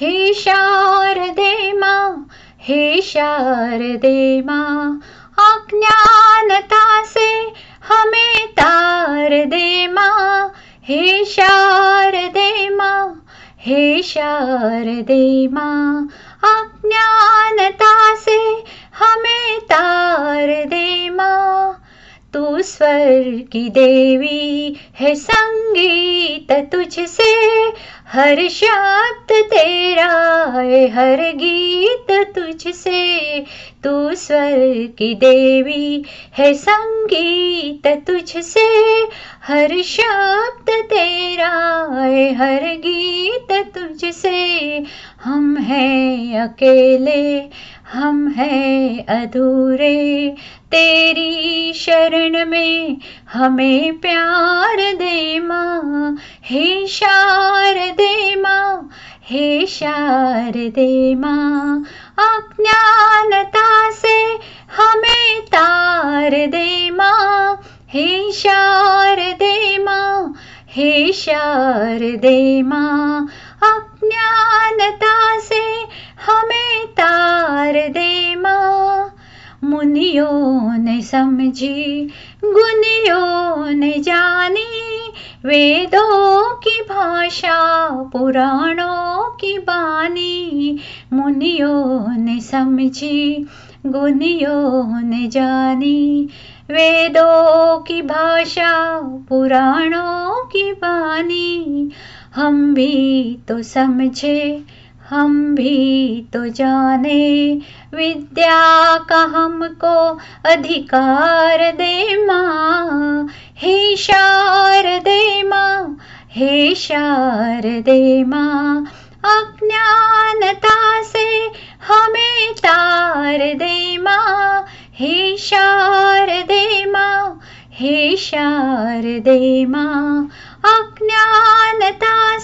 हे शारदे मा, हे शारदे मा, अज्ञानता से हमें तार दे माँ, हे शारदे माँ, हे शारदे माँ, अज्ञानता की देवी है संगीत तुझसे। हर शब्द तेरा है, हर गीत तुझसे। तू स्वर की देवी है संगीत तुझसे। हर शब्द तेरा है, हर गीत तुझसे। हम हैं अकेले हम हैं अधूरे, तेरी शरण में हमें प्यार दे माँ, हे शार दे माँ, हे शारदे माँ। अज्ञानता से हमें तार दे माँ, हे शार दे माँ, हे शारदे माँ। अज्ञानता से हमें तार दे माँ। मुनियों ने समझी, गुनियों ने जानी। वेदों की भाषा, पुराणों की बानी। मुनियों ने समझी, गुनियों ने जानी। वेदों की भाषा, पुराणों की बानी। हम भी तो समझे हम भी तो जाने विद्या का हमको अधिकार दे माँ। हे शारदे माँ, हे शारदे माँ। अज्ञानता से हमें तार दे माँ। हे शारदे माँ, हे शारदे माँ। अज्ञानता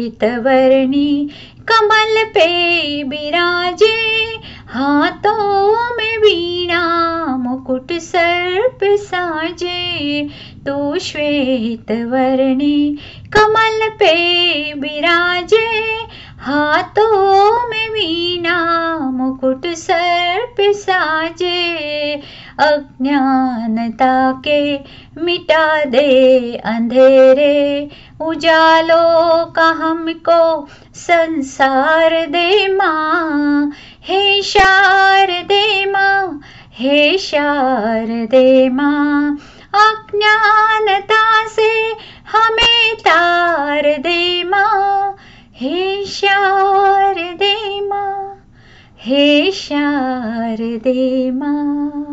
श्वेत वर्णी कमल पे बिराजे, हाथों में वीणा, मुकुट सर्प साजे। तू श्वेत वर्णी कमल पे बिराजे, हाथों में वीणा, मुकुट सर्प साजे। अज्ञानता के मिटा दे अंधेरे उजालों का हमको संसार दे माँ, हे शार दे माँ, हे शार दे माँ। अज्ञानता से हमें तार दे माँ, हे शार दे माँ, हे शार दे माँ।